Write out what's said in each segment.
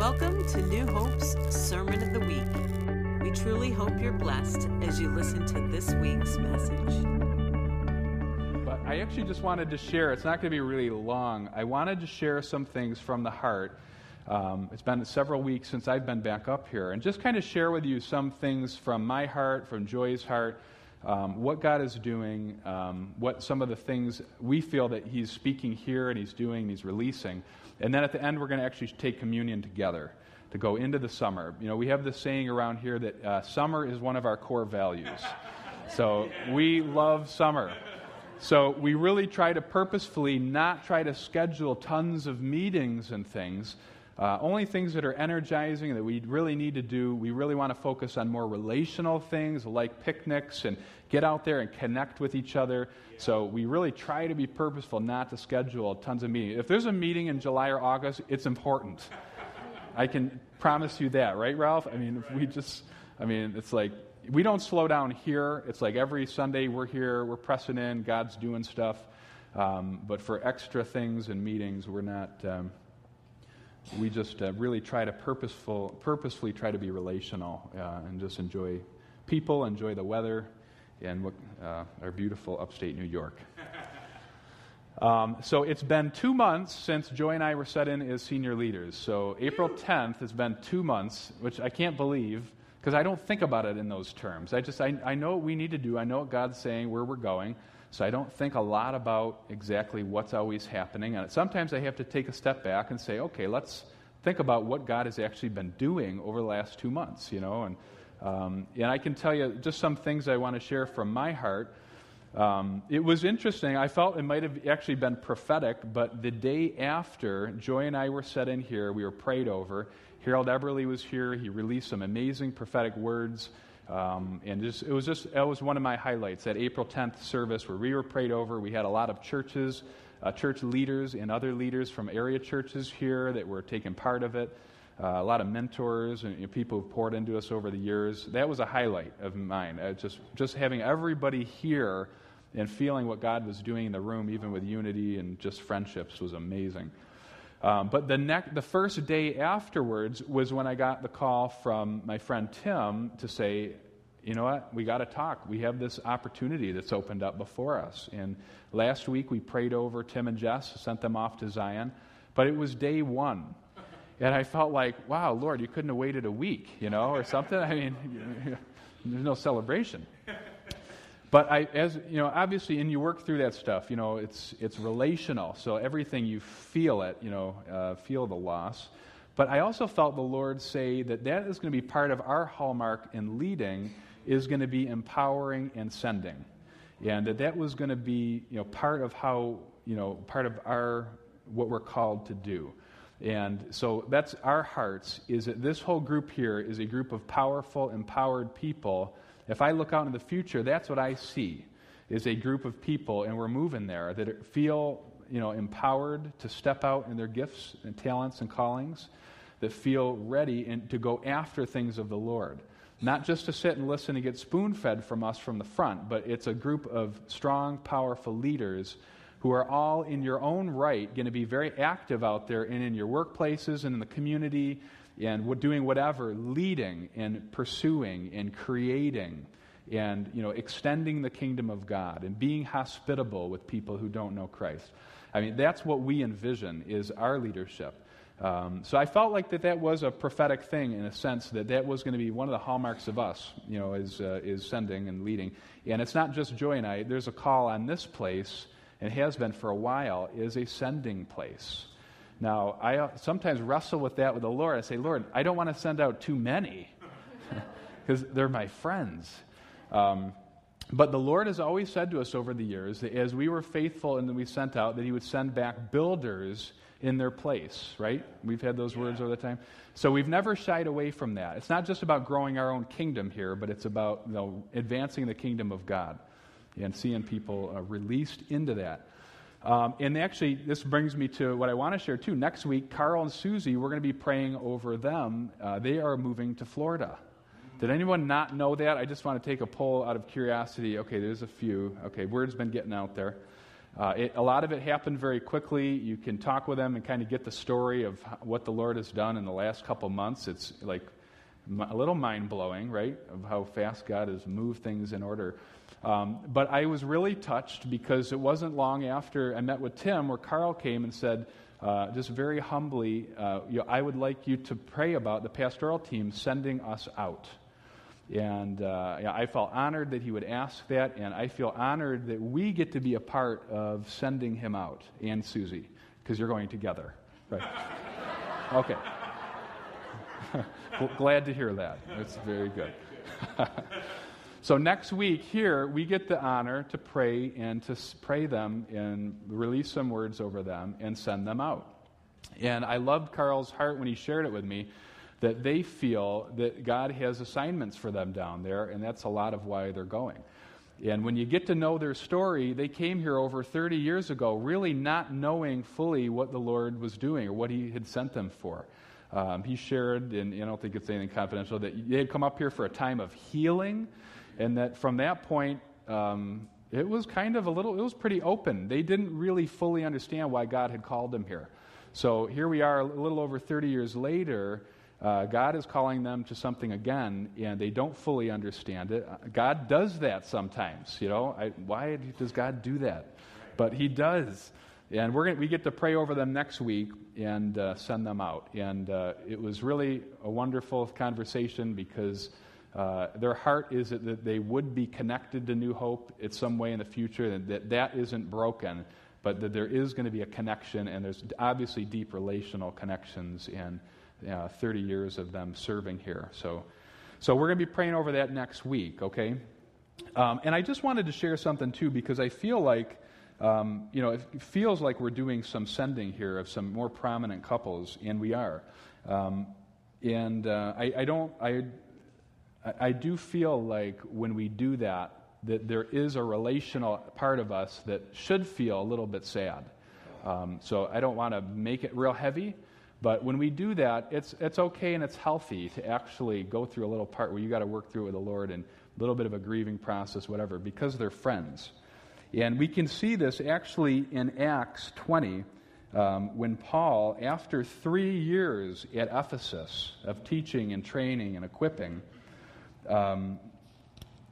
Welcome to New Hope's Sermon of the Week. We truly hope you're blessed as you listen to this week's message. But I actually just wanted to share, it's not going to be really long. I wanted to share some things from the heart. Um, it's been several weeks since I've been back up here, and just kind of share with you some things from my heart, from Joy's heart, um, what God is doing, um, what some of the things we feel that He's speaking here and He's doing, and He's releasing. And then at the end, we're going to actually take communion together to go into the summer. You know, we have this saying around here that uh, summer is one of our core values. So we love summer. So we really try to purposefully not try to schedule tons of meetings and things. Uh, only things that are energizing that we really need to do. We really want to focus on more relational things like picnics and get out there and connect with each other. So we really try to be purposeful not to schedule tons of meetings. If there's a meeting in July or August, it's important. I can promise you that, right, Ralph? I mean, if we just, I mean, it's like we don't slow down here. It's like every Sunday we're here, we're pressing in, God's doing stuff. Um, but for extra things and meetings, we're not. Um, we just uh, really try to purposeful, purposefully try to be relational uh, and just enjoy people, enjoy the weather, and what, uh, our beautiful upstate New York. Um, so it's been two months since Joy and I were set in as senior leaders. So April 10th has been two months, which I can't believe because I don't think about it in those terms. I just I, I know what we need to do. I know what God's saying, where we're going. So I don't think a lot about exactly what's always happening. And sometimes I have to take a step back and say, okay, let's think about what God has actually been doing over the last two months, you know. And, um, and I can tell you just some things I want to share from my heart. Um, it was interesting. I felt it might have actually been prophetic, but the day after Joy and I were set in here, we were prayed over. Harold Eberle was here. He released some amazing prophetic words. Um, and just, it was just it was one of my highlights that April 10th service where we were prayed over. We had a lot of churches, uh, church leaders, and other leaders from area churches here that were taking part of it. Uh, a lot of mentors and you know, people who've poured into us over the years. That was a highlight of mine. Uh, just just having everybody here and feeling what God was doing in the room, even with unity and just friendships, was amazing. Um, but the, next, the first day afterwards was when I got the call from my friend Tim to say, you know what, we got to talk. We have this opportunity that's opened up before us. And last week we prayed over Tim and Jess, sent them off to Zion, but it was day one. And I felt like, wow, Lord, you couldn't have waited a week, you know, or something. I mean, there's no celebration. But I, as you know, obviously, and you work through that stuff. You know, it's it's relational. So everything you feel it. You know, uh, feel the loss. But I also felt the Lord say that that is going to be part of our hallmark in leading is going to be empowering and sending, and that that was going to be you know part of how you know part of our what we're called to do. And so that's our hearts is that this whole group here is a group of powerful, empowered people if I look out into the future, that's what I see is a group of people, and we're moving there, that feel you know, empowered to step out in their gifts and talents and callings, that feel ready in, to go after things of the Lord. Not just to sit and listen and get spoon fed from us from the front, but it's a group of strong, powerful leaders who are all in your own right going to be very active out there and in your workplaces and in the community and doing whatever, leading and pursuing and creating and you know extending the kingdom of God and being hospitable with people who don't know Christ. I mean, that's what we envision is our leadership. Um, so I felt like that that was a prophetic thing in a sense that that was going to be one of the hallmarks of us, you know, is, uh, is sending and leading. And it's not just Joy and I. There's a call on this place, and has been for a while, is a sending place. Now, I uh, sometimes wrestle with that with the Lord. I say, Lord, I don't want to send out too many because they're my friends. Um, but the Lord has always said to us over the years that as we were faithful and we sent out, that He would send back builders in their place, right? We've had those words over the time. So we've never shied away from that. It's not just about growing our own kingdom here, but it's about you know, advancing the kingdom of God and seeing people uh, released into that. Um, and actually, this brings me to what I want to share too. Next week, Carl and Susie, we're going to be praying over them. Uh, they are moving to Florida. Did anyone not know that? I just want to take a poll out of curiosity. Okay, there's a few. Okay, word's been getting out there. Uh, it, a lot of it happened very quickly. You can talk with them and kind of get the story of what the Lord has done in the last couple months. It's like a little mind blowing, right, of how fast God has moved things in order. Um, but I was really touched because it wasn't long after I met with Tim where Carl came and said, uh, just very humbly, uh, you know, I would like you to pray about the pastoral team sending us out. And uh, yeah, I felt honored that he would ask that, and I feel honored that we get to be a part of sending him out, and Susie, because you're going together. Right. Okay. Glad to hear that. That's very good. so next week here we get the honor to pray and to pray them and release some words over them and send them out. And I loved Carl's heart when he shared it with me that they feel that God has assignments for them down there, and that's a lot of why they're going. And when you get to know their story, they came here over 30 years ago, really not knowing fully what the Lord was doing or what He had sent them for. Um, he shared, and I don't think it's anything confidential, that they had come up here for a time of healing, and that from that point, um, it was kind of a little, it was pretty open. They didn't really fully understand why God had called them here. So here we are, a little over 30 years later. Uh, God is calling them to something again, and they don't fully understand it. Uh, God does that sometimes, you know. I, why does God do that? But He does. And we're gonna, we get to pray over them next week and uh, send them out. And uh, it was really a wonderful conversation because uh, their heart is that they would be connected to New Hope in some way in the future, and that that isn't broken, but that there is going to be a connection, and there's obviously deep relational connections in uh, 30 years of them serving here. So, so we're going to be praying over that next week, okay? Um, and I just wanted to share something too because I feel like um, you know, it feels like we're doing some sending here of some more prominent couples, and we are. Um, and uh, I, I, don't, I, I do feel like when we do that, that there is a relational part of us that should feel a little bit sad. Um, so I don't want to make it real heavy, but when we do that, it's, it's okay and it's healthy to actually go through a little part where you got to work through it with the Lord and a little bit of a grieving process, whatever, because they're friends. And we can see this actually in Acts 20 um, when Paul, after three years at Ephesus of teaching and training and equipping, um,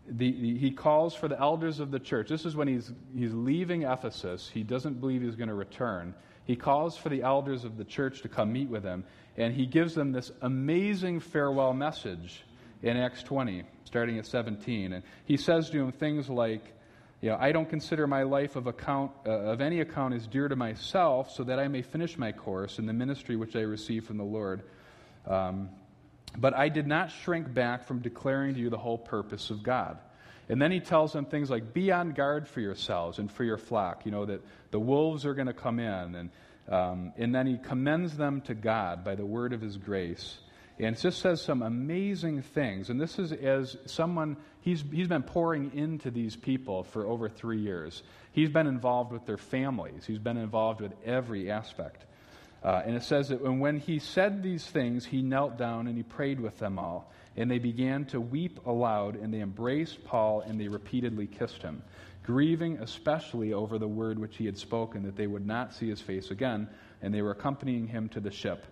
the, the, he calls for the elders of the church. This is when he's, he's leaving Ephesus. He doesn't believe he's going to return. He calls for the elders of the church to come meet with him, and he gives them this amazing farewell message in Acts 20, starting at 17. And he says to them things like, you know, I don't consider my life of account uh, of any account as dear to myself, so that I may finish my course in the ministry which I received from the Lord. Um, but I did not shrink back from declaring to you the whole purpose of God. And then he tells them things like, "Be on guard for yourselves and for your flock." You know that the wolves are going to come in, and um, and then he commends them to God by the word of His grace. And it just says some amazing things. And this is as someone, he's, he's been pouring into these people for over three years. He's been involved with their families, he's been involved with every aspect. Uh, and it says that when he said these things, he knelt down and he prayed with them all. And they began to weep aloud, and they embraced Paul, and they repeatedly kissed him, grieving especially over the word which he had spoken, that they would not see his face again. And they were accompanying him to the ship.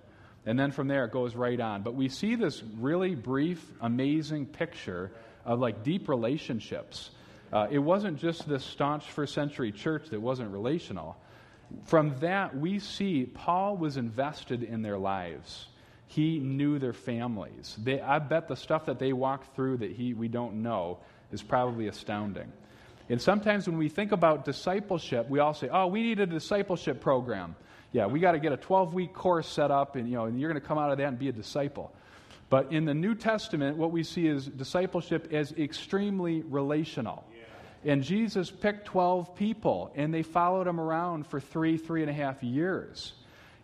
And then from there, it goes right on. But we see this really brief, amazing picture of like deep relationships. Uh, it wasn't just this staunch first century church that wasn't relational. From that, we see Paul was invested in their lives. He knew their families. They, I bet the stuff that they walked through that he, we don't know is probably astounding. And sometimes when we think about discipleship, we all say, oh, we need a discipleship program yeah, we got to get a 12 week course set up, and, you know, and you're going to come out of that and be a disciple. But in the New Testament, what we see is discipleship as extremely relational. And Jesus picked 12 people, and they followed him around for three, three and a half years.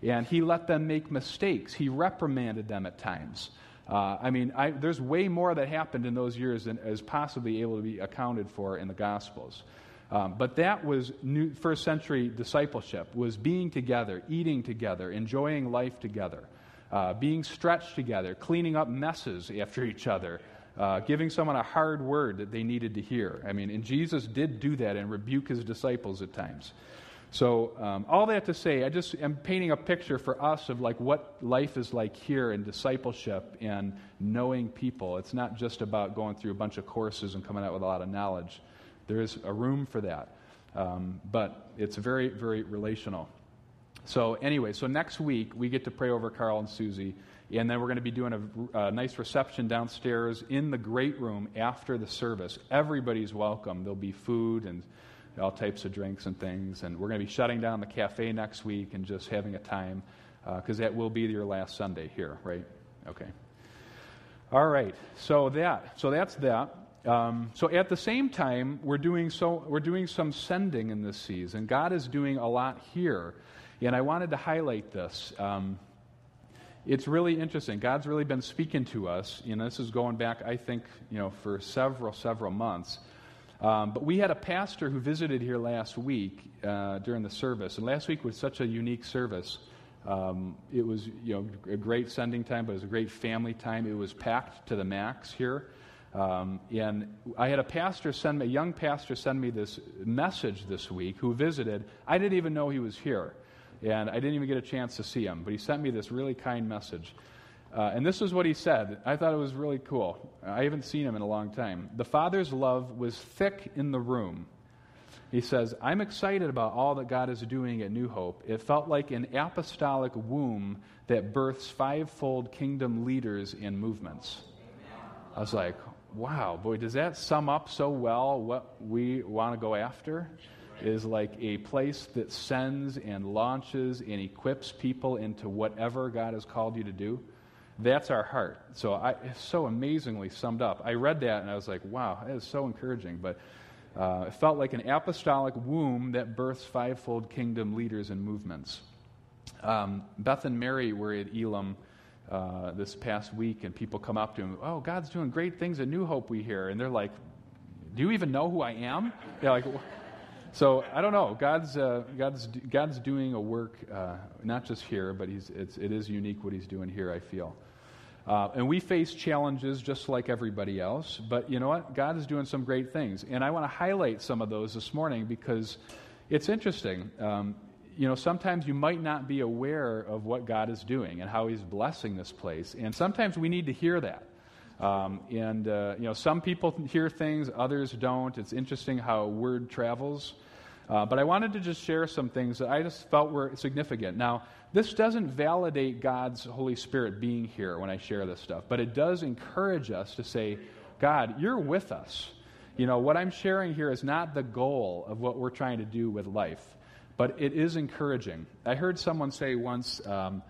And he let them make mistakes. He reprimanded them at times. Uh, I mean, I, there's way more that happened in those years than is possibly able to be accounted for in the Gospels. Um, but that was new, first century discipleship, was being together, eating together, enjoying life together, uh, being stretched together, cleaning up messes after each other, uh, giving someone a hard word that they needed to hear. I mean, and Jesus did do that and rebuke his disciples at times. So, um, all that to say, I just am painting a picture for us of like what life is like here in discipleship and knowing people. It's not just about going through a bunch of courses and coming out with a lot of knowledge. There is a room for that, um, but it's very, very relational. So, anyway, so next week we get to pray over Carl and Susie, and then we're going to be doing a, a nice reception downstairs in the great room after the service. Everybody's welcome. There'll be food and all types of drinks and things. And we're going to be shutting down the cafe next week and just having a time because uh, that will be your last Sunday here, right? Okay. All right. So that. So that's that. Um, so at the same time, we're doing so. We're doing some sending in this season. God is doing a lot here, and I wanted to highlight this. Um, it's really interesting. God's really been speaking to us. You know, this is going back, I think, you know, for several, several months. Um, but we had a pastor who visited here last week uh, during the service, and last week was such a unique service. Um, it was you know a great sending time, but it was a great family time. It was packed to the max here. Um, and I had a pastor send me, a young pastor send me this message this week who visited. I didn't even know he was here. And I didn't even get a chance to see him. But he sent me this really kind message. Uh, and this is what he said. I thought it was really cool. I haven't seen him in a long time. The Father's love was thick in the room. He says, I'm excited about all that God is doing at New Hope. It felt like an apostolic womb that births fivefold kingdom leaders and movements. I was like, wow, boy, does that sum up so well what we want to go after? Is like a place that sends and launches and equips people into whatever God has called you to do. That's our heart. So I, so amazingly summed up. I read that and I was like, wow, that is so encouraging. But uh, it felt like an apostolic womb that births fivefold kingdom leaders and movements. Um, Beth and Mary were at Elim uh, this past week, and people come up to them, oh, God's doing great things at New Hope, we hear. And they're like, do you even know who I am? They're like, so I don't know. God's, uh, God's, God's doing a work, uh, not just here, but he's, it's, it is unique what he's doing here, I feel. Uh, and we face challenges just like everybody else, but you know what? God is doing some great things. And I want to highlight some of those this morning because it's interesting. Um, you know, sometimes you might not be aware of what God is doing and how He's blessing this place. And sometimes we need to hear that. Um, and, uh, you know, some people hear things, others don't. It's interesting how word travels. Uh, but I wanted to just share some things that I just felt were significant. Now, this doesn't validate God's Holy Spirit being here when I share this stuff, but it does encourage us to say, God, you're with us. You know, what I'm sharing here is not the goal of what we're trying to do with life, but it is encouraging. I heard someone say once um,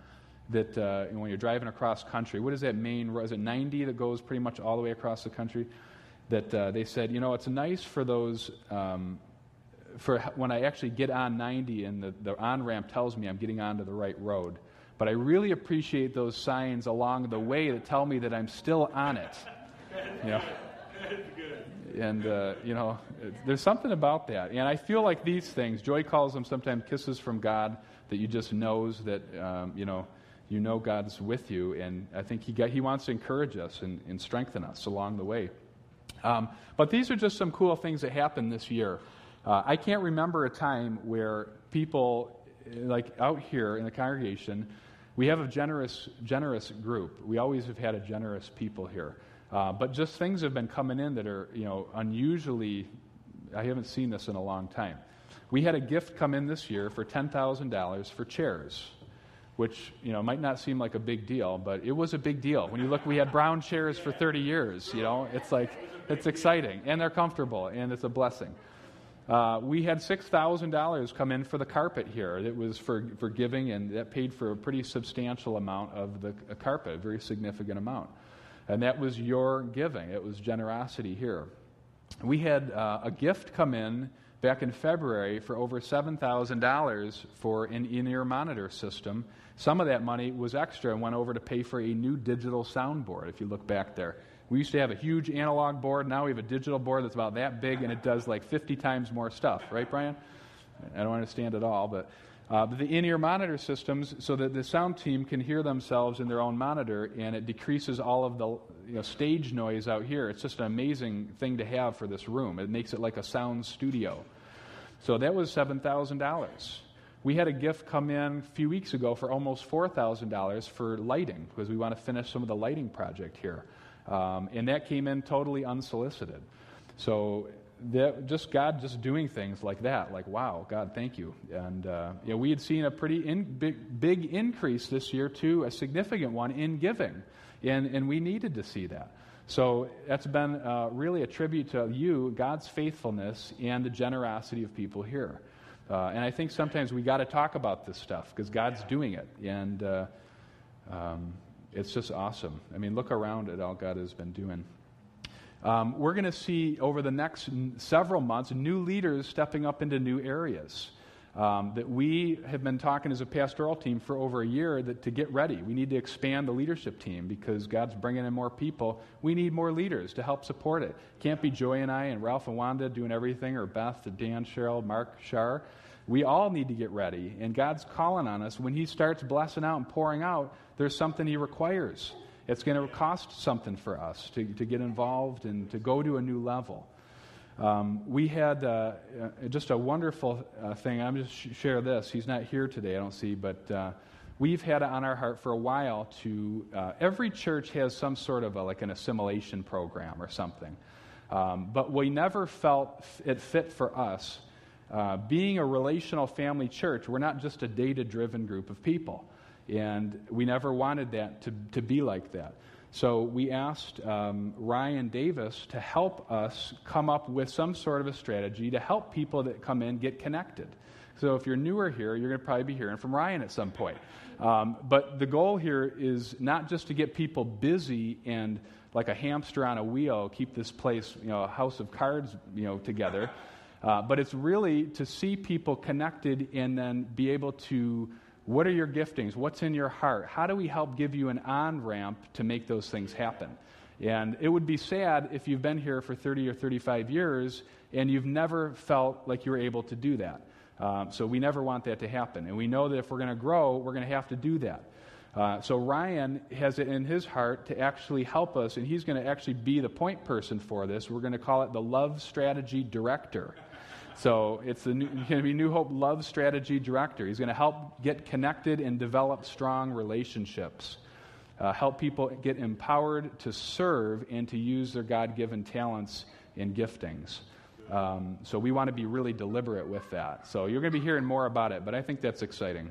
that uh, when you're driving across country, what is that main road? Is it 90 that goes pretty much all the way across the country? That uh, they said, you know, it's nice for those um, for when I actually get on 90 and the, the on ramp tells me I'm getting onto the right road. But I really appreciate those signs along the way that tell me that I'm still on it. You know? And, uh, you know, there's something about that. And I feel like these things, Joy calls them sometimes kisses from God, that you just knows that, um, you know, you know God's with you. And I think he, he wants to encourage us and, and strengthen us along the way. Um, but these are just some cool things that happened this year. Uh, I can't remember a time where people, like out here in the congregation, we have a generous, generous group. We always have had a generous people here. Uh, but just things have been coming in that are, you know, unusually, I haven't seen this in a long time. We had a gift come in this year for $10,000 for chairs, which, you know, might not seem like a big deal, but it was a big deal. When you look, we had brown chairs for 30 years, you know, it's like, it's exciting, and they're comfortable, and it's a blessing. Uh, we had $6,000 come in for the carpet here. It was for, for giving, and that paid for a pretty substantial amount of the carpet, a very significant amount. And that was your giving, it was generosity here. We had uh, a gift come in back in February for over $7,000 for an in ear monitor system. Some of that money was extra and went over to pay for a new digital soundboard, if you look back there. We used to have a huge analog board. Now we have a digital board that's about that big and it does like 50 times more stuff, right, Brian? I don't understand at all, but Uh, the in ear monitor systems, so that the sound team can hear themselves in their own monitor, and it decreases all of the you know, stage noise out here. It's just an amazing thing to have for this room. It makes it like a sound studio. So that was $7,000. We had a gift come in a few weeks ago for almost $4,000 for lighting because we want to finish some of the lighting project here. Um, and that came in totally unsolicited. So that, just God just doing things like that, like, wow, God, thank you. And uh, you know, we had seen a pretty in, big, big increase this year, too, a significant one in giving. And, and we needed to see that. So that's been uh, really a tribute to you, God's faithfulness, and the generosity of people here. Uh, and I think sometimes we got to talk about this stuff because God's doing it. And uh, um, it's just awesome. I mean, look around at all God has been doing. Um, we're going to see over the next several months new leaders stepping up into new areas. Um, that we have been talking as a pastoral team for over a year that to get ready. We need to expand the leadership team because God's bringing in more people. We need more leaders to help support it. Can't be Joy and I and Ralph and Wanda doing everything, or Beth, Dan, Cheryl, Mark, Shar. We all need to get ready, and God's calling on us. When He starts blessing out and pouring out, there's something He requires. It's going to cost something for us to, to get involved and to go to a new level. Um, we had uh, uh, just a wonderful uh, thing. I'm just sh- share this. He's not here today, I don't see, but uh, we've had it on our heart for a while to. Uh, every church has some sort of a, like an assimilation program or something, um, but we never felt it fit for us. Uh, being a relational family church, we're not just a data driven group of people. And we never wanted that to, to be like that. So we asked um, Ryan Davis to help us come up with some sort of a strategy to help people that come in get connected. So if you're newer here, you're going to probably be hearing from Ryan at some point. Um, but the goal here is not just to get people busy and like a hamster on a wheel, keep this place, you know, a house of cards, you know, together. Uh, but it's really to see people connected and then be able to what are your giftings? What's in your heart? How do we help give you an on ramp to make those things happen? And it would be sad if you've been here for 30 or 35 years and you've never felt like you were able to do that. Um, so we never want that to happen. And we know that if we're going to grow, we're going to have to do that. Uh, so Ryan has it in his heart to actually help us, and he's going to actually be the point person for this. We're going to call it the Love Strategy Director. So it's going to be New Hope Love Strategy Director. He's going to help get connected and develop strong relationships, uh, help people get empowered to serve and to use their God given talents and giftings. Um, so we want to be really deliberate with that. So you're going to be hearing more about it, but I think that's exciting.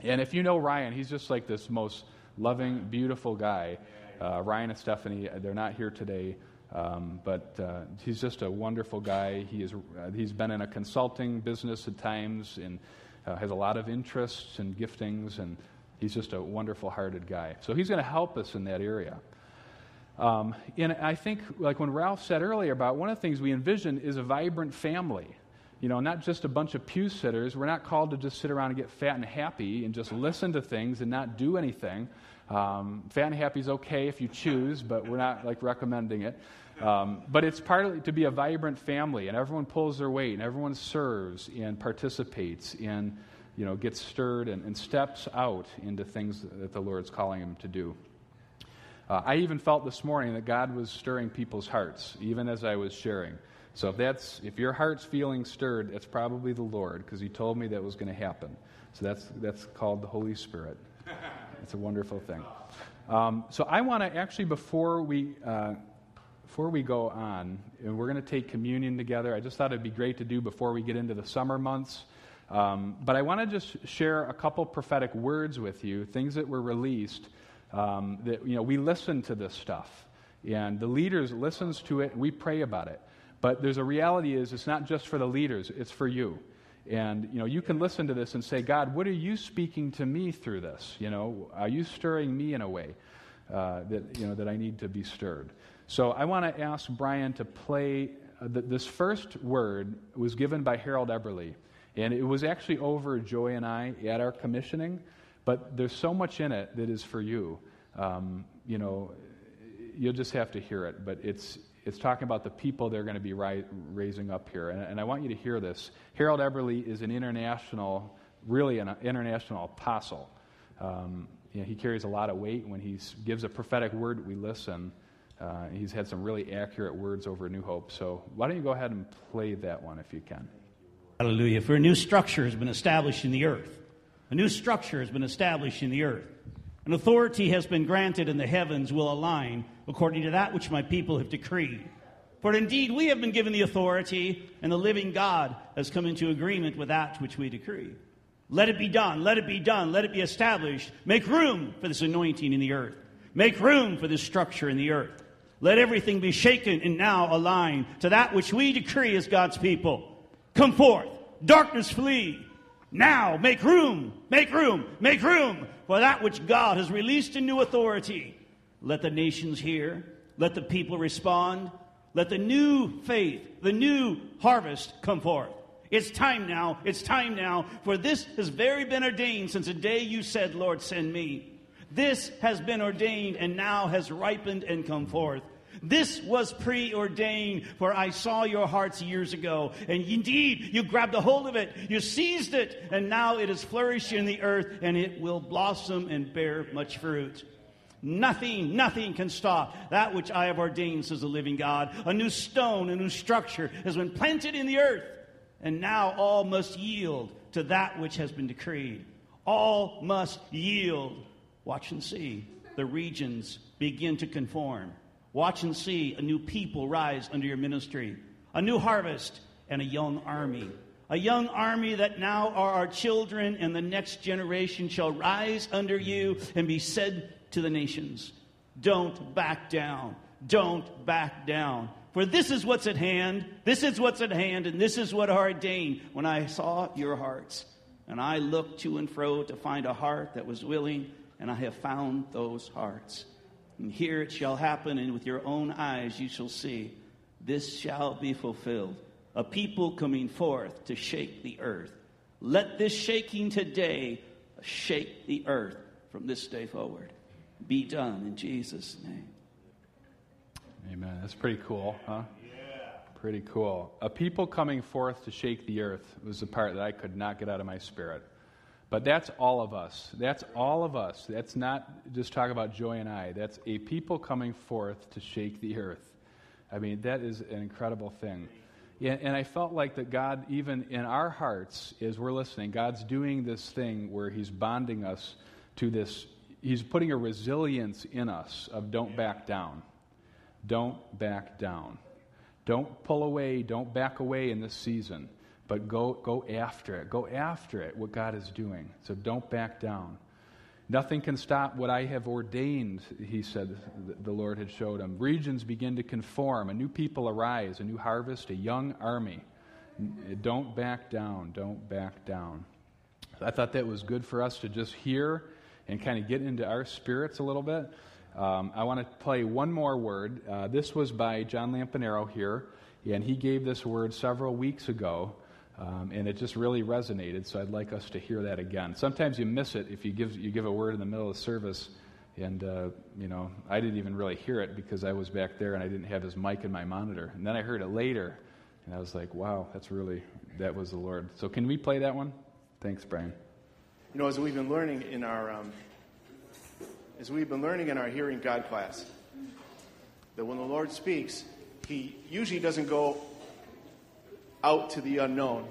And if you know Ryan, he's just like this most loving, beautiful guy. Uh, Ryan and Stephanie, they're not here today. Um, but uh, he's just a wonderful guy. He is, uh, he's been in a consulting business at times and uh, has a lot of interests and giftings, and he's just a wonderful hearted guy. So he's going to help us in that area. Um, and I think, like when Ralph said earlier about one of the things we envision is a vibrant family. You know, not just a bunch of pew sitters. We're not called to just sit around and get fat and happy and just listen to things and not do anything. Um, fat and happy is okay if you choose, but we're not like recommending it. Um, but it's partly to be a vibrant family, and everyone pulls their weight, and everyone serves and participates and you know gets stirred and, and steps out into things that the Lord's calling them to do. Uh, I even felt this morning that God was stirring people's hearts, even as I was sharing. So if that's if your heart's feeling stirred, it's probably the Lord, because He told me that was going to happen. So that's that's called the Holy Spirit. It's a wonderful thing. Um, so I want to actually, before we uh, before we go on, and we're going to take communion together, I just thought it'd be great to do before we get into the summer months. Um, but I want to just share a couple prophetic words with you, things that were released. Um, that you know, we listen to this stuff, and the leaders listens to it, and we pray about it. But there's a reality is it's not just for the leaders; it's for you. And you know, you can listen to this and say, God, what are you speaking to me through this? You know, are you stirring me in a way uh, that you know that I need to be stirred? So I want to ask Brian to play. Uh, this first word was given by Harold Eberle, and it was actually over Joy and I at our commissioning, but there's so much in it that is for you. Um, you know, you'll just have to hear it, but it's, it's talking about the people they're going to be ri- raising up here. And, and, I want you to hear this. Harold Eberle is an international really an international apostle. Um, you know, he carries a lot of weight. When he gives a prophetic word, we listen. Uh, he's had some really accurate words over New Hope. So why don't you go ahead and play that one if you can? Hallelujah. For a new structure has been established in the earth. A new structure has been established in the earth. An authority has been granted and the heavens will align according to that which my people have decreed. For indeed we have been given the authority, and the living God has come into agreement with that which we decree. Let it be done, let it be done, let it be established. Make room for this anointing in the earth. Make room for this structure in the earth. Let everything be shaken and now align to that which we decree as God's people. Come forth, darkness flee. Now make room, make room, make room for that which God has released in new authority. Let the nations hear, let the people respond, let the new faith, the new harvest come forth. It's time now, it's time now, for this has very been ordained since the day you said, Lord, send me. This has been ordained and now has ripened and come forth. This was preordained, for I saw your hearts years ago. And indeed, you grabbed a hold of it, you seized it, and now it is flourishing in the earth, and it will blossom and bear much fruit. Nothing, nothing can stop that which I have ordained, says the living God. A new stone, a new structure has been planted in the earth, and now all must yield to that which has been decreed. All must yield. Watch and see. The regions begin to conform. Watch and see a new people rise under your ministry, a new harvest, and a young army. A young army that now are our children, and the next generation shall rise under you and be said to the nations. Don't back down. Don't back down. For this is what's at hand. This is what's at hand, and this is what I ordained when I saw your hearts. And I looked to and fro to find a heart that was willing, and I have found those hearts. And here it shall happen, and with your own eyes you shall see. This shall be fulfilled. A people coming forth to shake the earth. Let this shaking today shake the earth from this day forward be done in Jesus' name. Amen. That's pretty cool, huh? Yeah. Pretty cool. A people coming forth to shake the earth was the part that I could not get out of my spirit. But that's all of us. That's all of us. That's not just talk about Joy and I. That's a people coming forth to shake the earth. I mean, that is an incredible thing. And I felt like that God, even in our hearts, as we're listening, God's doing this thing where He's bonding us to this he's putting a resilience in us of don't back down. Don't back down. Don't pull away, don't back away in this season, but go, go after it. Go after it, what God is doing. So don't back down. Nothing can stop what I have ordained, he said, the Lord had showed him. Regions begin to conform, a new people arise, a new harvest, a young army. Don't back down, don't back down. I thought that was good for us to just hear and kind of get into our spirits a little bit, um, I want to play one more word. Uh, this was by John Lampanero here, and he gave this word several weeks ago, um, and it just really resonated. So I'd like us to hear that again. Sometimes you miss it if you give you give a word in the middle of service, and uh, you know I didn't even really hear it because I was back there and I didn't have his mic in my monitor, and then I heard it later, and I was like, wow, that's really that was the Lord. So can we play that one? Thanks, Brian. You know, as we've been learning in our um, as we've been learning in our hearing God class, that when the Lord speaks, He usually doesn't go out to the unknown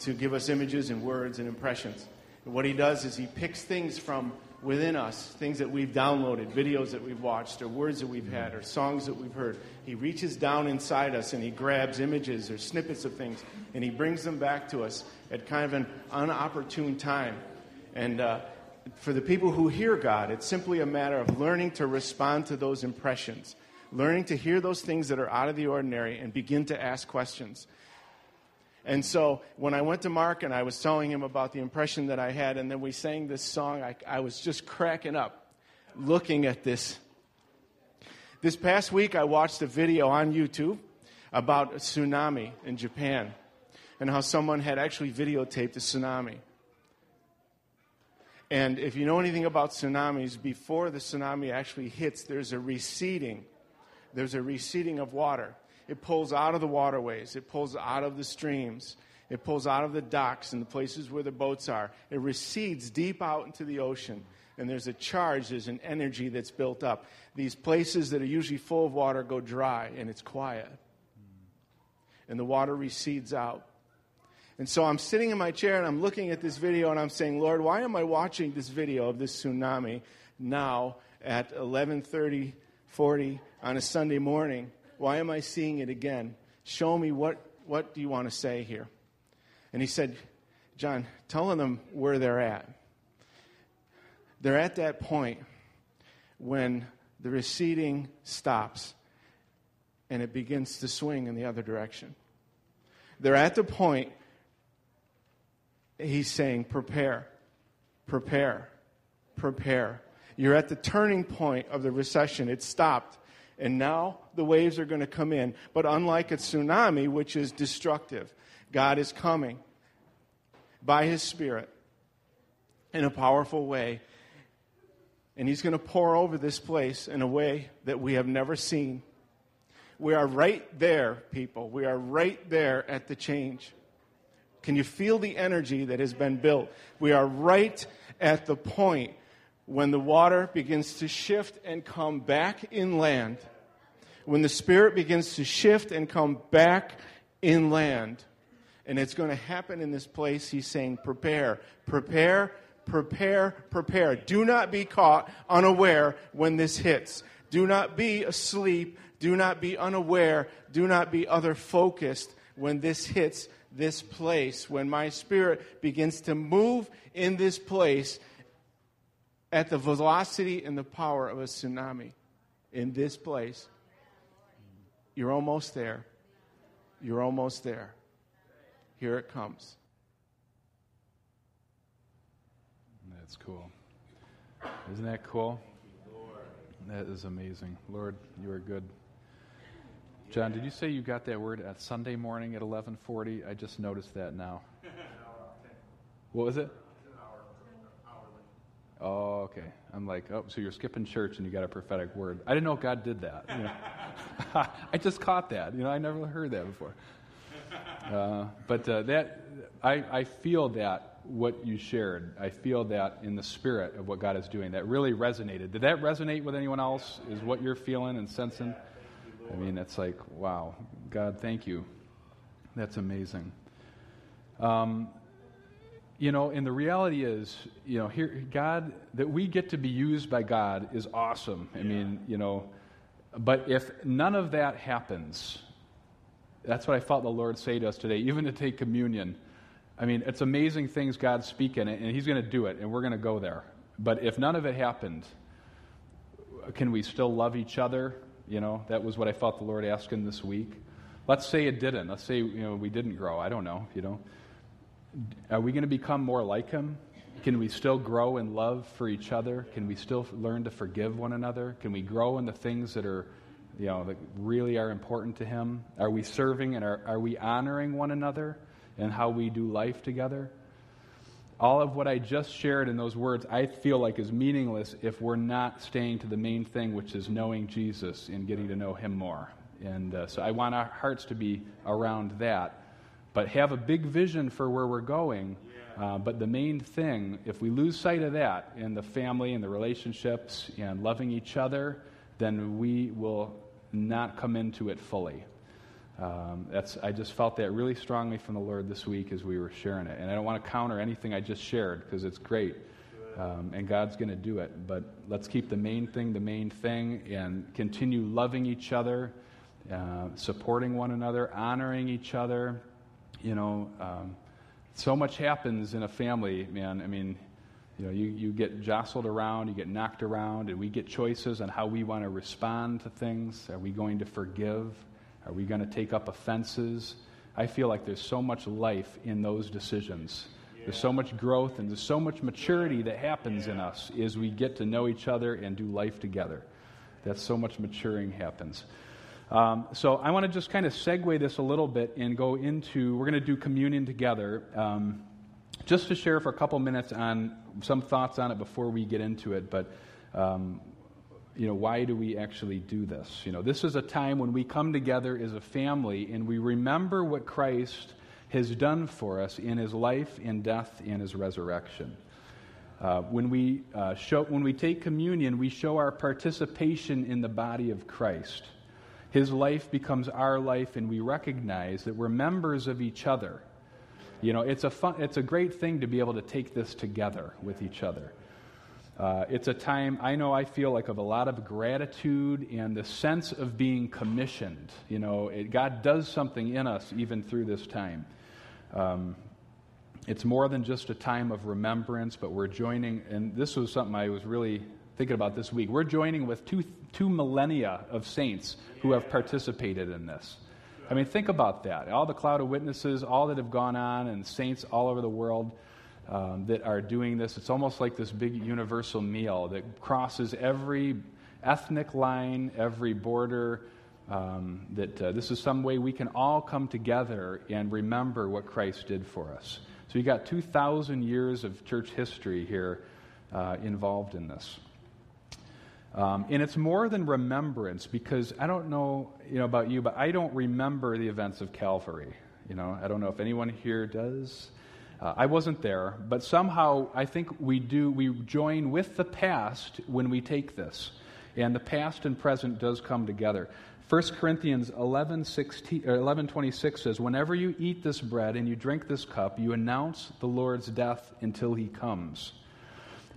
to give us images and words and impressions. And what He does is He picks things from within us, things that we've downloaded, videos that we've watched, or words that we've had, or songs that we've heard. He reaches down inside us and he grabs images or snippets of things and he brings them back to us at kind of an unopportune time. And uh, for the people who hear God, it's simply a matter of learning to respond to those impressions, learning to hear those things that are out of the ordinary and begin to ask questions. And so when I went to Mark and I was telling him about the impression that I had, and then we sang this song, I, I was just cracking up looking at this. This past week, I watched a video on YouTube about a tsunami in Japan and how someone had actually videotaped a tsunami. And if you know anything about tsunamis, before the tsunami actually hits, there's a receding. There's a receding of water. It pulls out of the waterways, it pulls out of the streams, It pulls out of the docks and the places where the boats are. It recedes deep out into the ocean. And there's a charge, there's an energy that's built up. These places that are usually full of water go dry and it's quiet. And the water recedes out. And so I'm sitting in my chair and I'm looking at this video and I'm saying, Lord, why am I watching this video of this tsunami now at 11:30, 40 on a Sunday morning? Why am I seeing it again? Show me what, what do you want to say here? And he said, John, telling them where they're at. They're at that point when the receding stops and it begins to swing in the other direction. They're at the point he's saying, prepare, prepare, prepare. You're at the turning point of the recession. It stopped. And now the waves are going to come in. But unlike a tsunami, which is destructive, God is coming by His Spirit in a powerful way. And He's going to pour over this place in a way that we have never seen. We are right there, people. We are right there at the change. Can you feel the energy that has been built? We are right at the point when the water begins to shift and come back inland, when the Spirit begins to shift and come back inland, and it's going to happen in this place, he's saying, prepare, prepare, prepare, prepare. Do not be caught unaware when this hits. Do not be asleep. Do not be unaware. Do not be other focused when this hits this place, when my spirit begins to move in this place at the velocity and the power of a tsunami in this place. You're almost there. You're almost there. Here it comes. That's cool. Isn't that cool? That is amazing. Lord, you are good. John, did you say you got that word at Sunday morning at 11:40? I just noticed that now. What was it? Oh, okay. I'm like, oh, so you're skipping church and you got a prophetic word. I didn't know God did that. You know? I just caught that. You know, I never heard that before. Uh, but uh, that, I, I feel that what you shared. I feel that in the spirit of what God is doing. That really resonated. Did that resonate with anyone else? Is what you're feeling and sensing? I mean, it's like, wow, God, thank you. That's amazing. Um, you know, and the reality is, you know, here, God, that we get to be used by God is awesome. I mean, you know, but if none of that happens, that's what I felt the Lord say to us today, even to take communion. I mean, it's amazing things God's speaking, and He's going to do it, and we're going to go there. But if none of it happened, can we still love each other? You know, that was what I felt the Lord asking this week. Let's say it didn't. Let's say, you know, we didn't grow. I don't know, you know. Are we going to become more like Him? Can we still grow in love for each other? Can we still learn to forgive one another? Can we grow in the things that are, you know, that really are important to Him? Are we serving and are, are we honoring one another and how we do life together? All of what I just shared in those words, I feel like is meaningless if we're not staying to the main thing, which is knowing Jesus and getting to know Him more. And uh, so I want our hearts to be around that but have a big vision for where we're going. Uh, but the main thing, if we lose sight of that in the family and the relationships and loving each other, then we will not come into it fully. Um, that's, I just felt that really strongly from the Lord this week as we were sharing it. And I don't want to counter anything I just shared because it's great. Um, and God's going to do it. But let's keep the main thing the main thing and continue loving each other, uh, supporting one another, honoring each other, you know, um, so much happens in a family, man. I mean, you know, you, you get jostled around, you get knocked around, and we get choices on how we want to respond to things. Are we going to forgive? Are we going to take up offenses? I feel like there's so much life in those decisions. There's so much growth and there's so much maturity that happens in us as we get to know each other and do life together. That so much maturing happens. Um, so I want to just kind of segue this a little bit and go into, we're going to do communion together. Um, just to share for a couple minutes on some thoughts on it before we get into it, but um, you know, why do we actually do this? You know, this is a time when we come together as a family and we remember what Christ has done for us in his life, in death, in his resurrection. Uh, when, we, uh, show, when we take communion, we show our participation in the body of Christ. His life becomes our life, and we recognize that we're members of each other. You know, it's a, fun, it's a great thing to be able to take this together with each other. Uh, it's a time I know I feel like of a lot of gratitude and the sense of being commissioned. You know, it, God does something in us even through this time. Um, it's more than just a time of remembrance, but we're joining, and this was something I was really thinking about this week. We're joining with two, two millennia of saints who have participated in this. I mean, think about that. All the cloud of witnesses, all that have gone on, and saints all over the world um, that are doing this. It's almost like this big universal meal that crosses every ethnic line, every border. Um, that uh, this is some way we can all come together and remember what Christ did for us. So you got 2,000 years of church history here uh, involved in this. Um, and it's more than remembrance because I don't know, you know about you, but I don't remember the events of Calvary. You know, I don't know if anyone here does. Uh, I wasn't there, but somehow I think we do. We join with the past when we take this, and the past and present does come together. 1 Corinthians 11, 16, 11 26 says, Whenever you eat this bread and you drink this cup, you announce the Lord's death until he comes.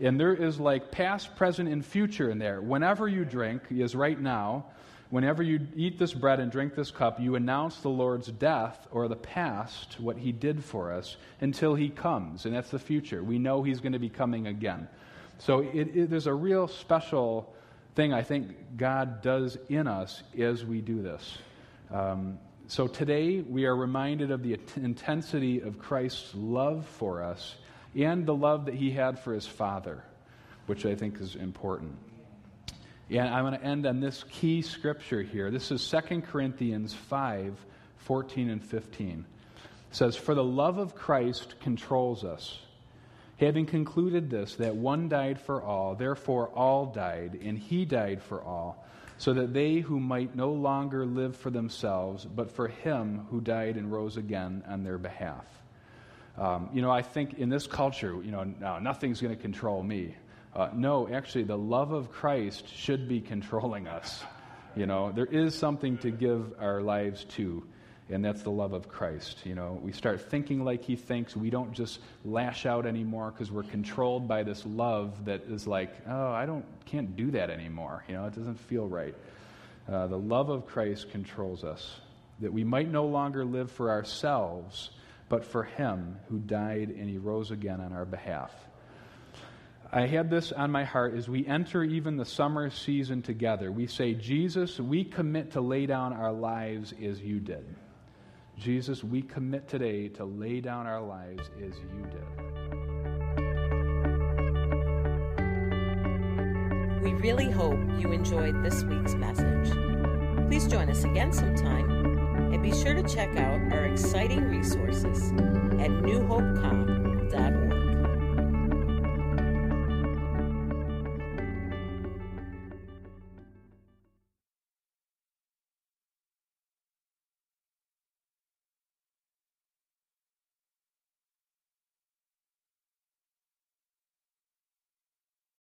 And there is like past, present, and future in there. Whenever you drink, is right now, whenever you eat this bread and drink this cup, you announce the Lord's death or the past, what he did for us, until he comes. And that's the future. We know he's going to be coming again. So it, it, there's a real special thing I think God does in us as we do this. Um, so today we are reminded of the intensity of Christ's love for us and the love that he had for his father, which I think is important. And I'm going to end on this key scripture here. This is 2 Corinthians 5 14 and 15. It says, For the love of Christ controls us. Having concluded this, that one died for all, therefore all died, and he died for all, so that they who might no longer live for themselves, but for him who died and rose again on their behalf. Um, you know, I think in this culture, you know, no, nothing's going to control me. Uh, no, actually, the love of Christ should be controlling us. You know, there is something to give our lives to, and that's the love of Christ. You know, we start thinking like He thinks. We don't just lash out anymore because we're controlled by this love that is like, oh, I don't, can't do that anymore. You know, it doesn't feel right. Uh, the love of Christ controls us, that we might no longer live for ourselves but for him who died and he rose again on our behalf. I had this on my heart as we enter even the summer season together. We say, Jesus, we commit to lay down our lives as you did. Jesus, we commit today to lay down our lives as you did. We really hope you enjoyed this week's message. Please join us again sometime and be sure to check out our exciting resources at newhopecom.org.